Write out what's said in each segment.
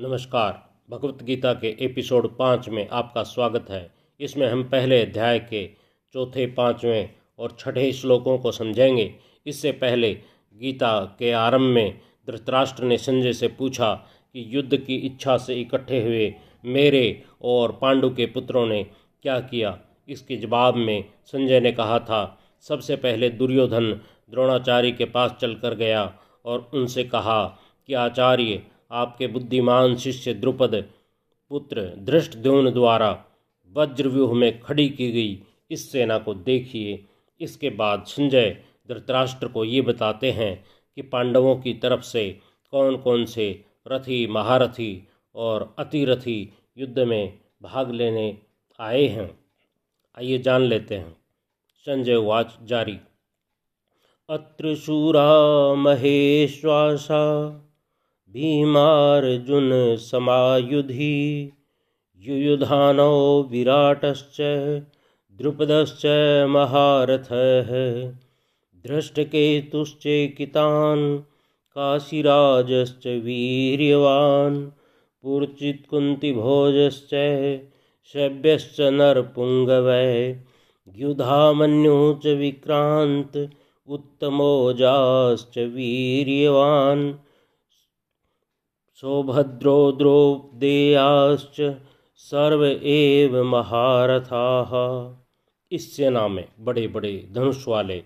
नमस्कार। भगवत गीता के एपिसोड पाँच में आपका स्वागत है। इसमें हम पहले अध्याय के चौथे, पाँचवें और छठे श्लोकों को समझेंगे। इससे पहले गीता के आरंभ में धृतराष्ट्र ने संजय से पूछा कि युद्ध की इच्छा से इकट्ठे हुए मेरे और पांडु के पुत्रों ने क्या किया? इसके जवाब में संजय ने कहा था, सबसे पहले दुर्योधन द्रोणाचार्य के पास चलकर गया और उनसे कहा कि आचार्य आपके बुद्धिमान शिष्य द्रुपद पुत्र धृष्टद्युम्न द्वारा वज्रव्यूह में खड़ी की गई इस सेना को देखिए। इसके बाद संजय धृतराष्ट्र को ये बताते हैं कि पांडवों की तरफ़ से कौन कौन से रथी, महारथी और अतिरथी युद्ध में भाग लेने आए हैं। आइए जान लेते हैं। संजय वाच जारी। अत्र शूरा महेश्वासा भीमार्जुन समायुधि, युयुधानो विराटश्च, द्रुपदश्च महारथः। धृष्टकेतुश्चेकितान्, काशीराजश्च वीर्यवान्, पुर्चित्कुन्तिभोजश्च शव्यश्च नरपुङ्गवै। युधामन्यु च विक्रान्त, उत्तमोजाश्च वीर्यवान्। सौभद्रो द्रौपदेयाश्च सर्व एव महारथाः। इस सेना में बड़े बड़े धनुष वाले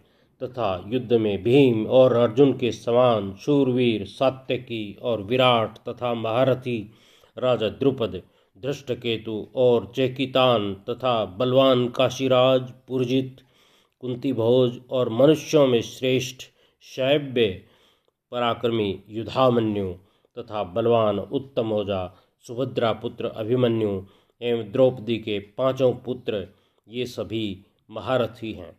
तथा युद्ध में भीम और अर्जुन के समान शूरवीर, सात्यकी और विराट तथा महारथी, राजा द्रुपद, धृष्टकेतु और चेकितान तथा बलवान काशीराज, पुरजित कुंती भोज और मनुष्यों में श्रेष्ठ शैव्य पराक्रमी युधामन्यु तथा बलवान उत्तम ओजा सुभद्रा पुत्र अभिमन्यु एवं द्रौपदी के पाँचों पुत्र ये सभी महारथी हैं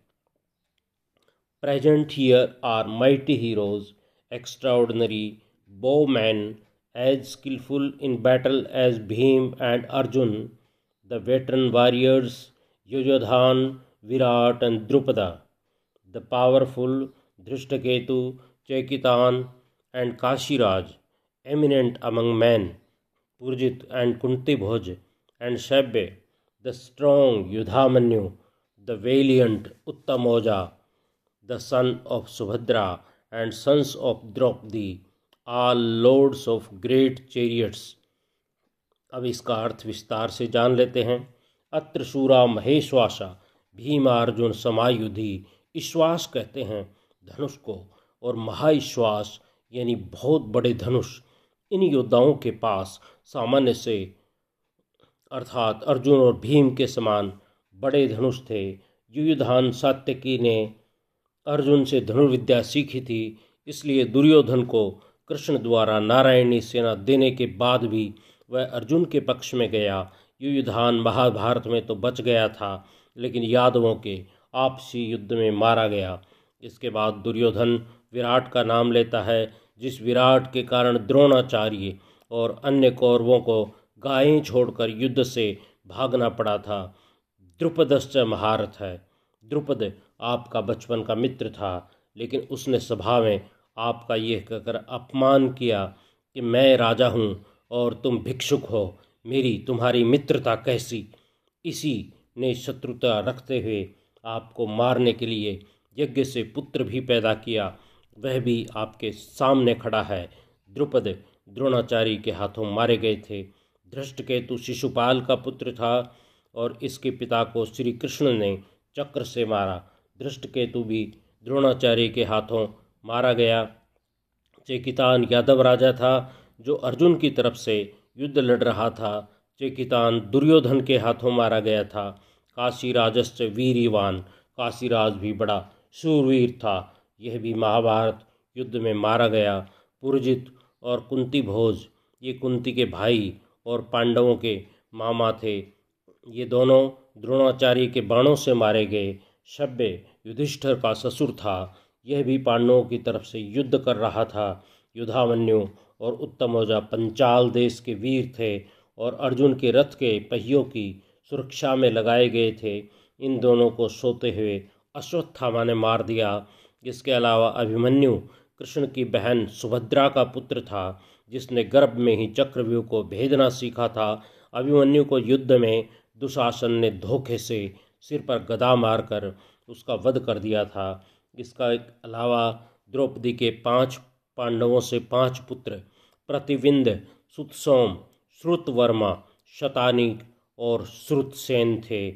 present here are mighty heroes extraordinary bowman as skilful in battle as Bhim and Arjun the veteran warriors Yuyudhana Virat and Drupada the powerful Dhrishtaketu Chekitan and Kashiraj eminent among men, Purjit and Kunti Bhoj, and Shabbe, the strong Yudhamanyu, the valiant Uttamoja, the son of Subhadra, and sons of Draupadi, all lords of great chariots. अब इसका अर्थ विस्तार से जान लेते हैं अत्र शूरा महेश्वासा भीमार्जुन समायुधि ईश्वास कहते हैं धनुष को और महाईश्वास यानी बहुत बड़े धनुष इन योद्धाओं के पास सामान्य से, अर्थात अर्जुन और भीम के समान बड़े धनुष थे। युयुधान सात्यकी ने अर्जुन से धनुर्विद्या सीखी थी, इसलिए दुर्योधन को कृष्ण द्वारा नारायणी सेना देने के बाद भी वह अर्जुन के पक्ष में गया। युयुधान महाभारत में तो बच गया था, लेकिन यादवों के आपसी युद्ध में मारा गया। इसके बाद दुर्योधन विराट का नाम लेता है जिस विराट के कारण द्रोणाचार्य और अन्य कौरवों को गायें छोड़कर युद्ध से भागना पड़ा था, द्रुपदश्च महारथ है। द्रुपद आपका बचपन का मित्र था, लेकिन उसने सभा में आपका यह कहकर अपमान किया कि मैं राजा हूँ और तुम भिक्षुक हो, मेरी तुम्हारी मित्रता कैसी? इसी ने शत्रुता रखते हुए आपको मारने के लिए यज्ञ से पुत्र भी पैदा किया वह भी आपके सामने खड़ा है। द्रुपद द्रोणाचार्य के हाथों मारे गए थे। धृष्टकेतु शिशुपाल का पुत्र था और इसके पिता को श्री कृष्ण ने चक्र से मारा। धृष्टकेतु भी द्रोणाचार्य के हाथों मारा गया। चेकितान यादव राजा था जो अर्जुन की तरफ़ से युद्ध लड़ रहा था। चेकितान दुर्योधन के हाथों मारा गया था। काशी राजस्व वीरवान। काशीराज भी बड़ा शूरवीर था। यह भी महाभारत युद्ध में मारा गया। पुरजित और कुंती भोज, ये कुंती के भाई और पांडवों के मामा थे। ये दोनों द्रोणाचार्य के बाणों से मारे गए। शब्य युधिष्ठर का ससुर था। यह भी पांडवों की तरफ़ से युद्ध कर रहा था। युधामन्यु और उत्तम उत्तमोजा पंचाल देश के वीर थे और अर्जुन के रथ के पहियों की सुरक्षा में लगाए गए थे। इन दोनों को सोते हुए अश्वत्थामा ने मार दिया। इसके अलावा अभिमन्यु कृष्ण की बहन सुभद्रा का पुत्र था, जिसने गर्भ में ही चक्रव्यूह को भेदना सीखा था। अभिमन्यु को युद्ध में दुशासन ने धोखे से सिर पर गदा मारकर उसका वध कर दिया था। इसका अलावा द्रौपदी के पाँच पांडवों से पाँच पुत्र प्रतिविंद, सुतसोम, श्रुतवर्मा शतानिक और श्रुतसेन थे।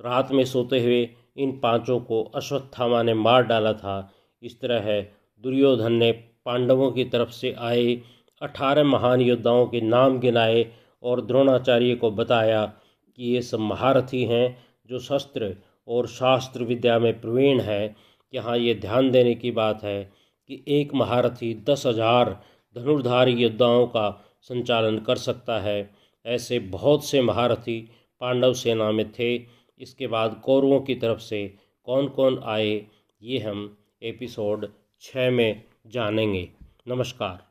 रात में सोते हुए इन पाँचों को अश्वत्थामा ने मार डाला था। इस तरह है दुर्योधन ने पांडवों की तरफ़ से आए, अठारह महान योद्धाओं के नाम गिनाए और द्रोणाचार्य को बताया कि ये सब महारथी हैं जो शस्त्र और शास्त्र विद्या में प्रवीण है। यहाँ ये ध्यान देने की बात है कि एक महारथी दस हज़ार धनुर्धारी योद्धाओं का संचालन कर सकता है। ऐसे बहुत से महारथी पांडव सेना में थे इसके बाद कौरवों की तरफ़ से कौन कौन आए, ये हम एपिसोड छः में जानेंगे। नमस्कार।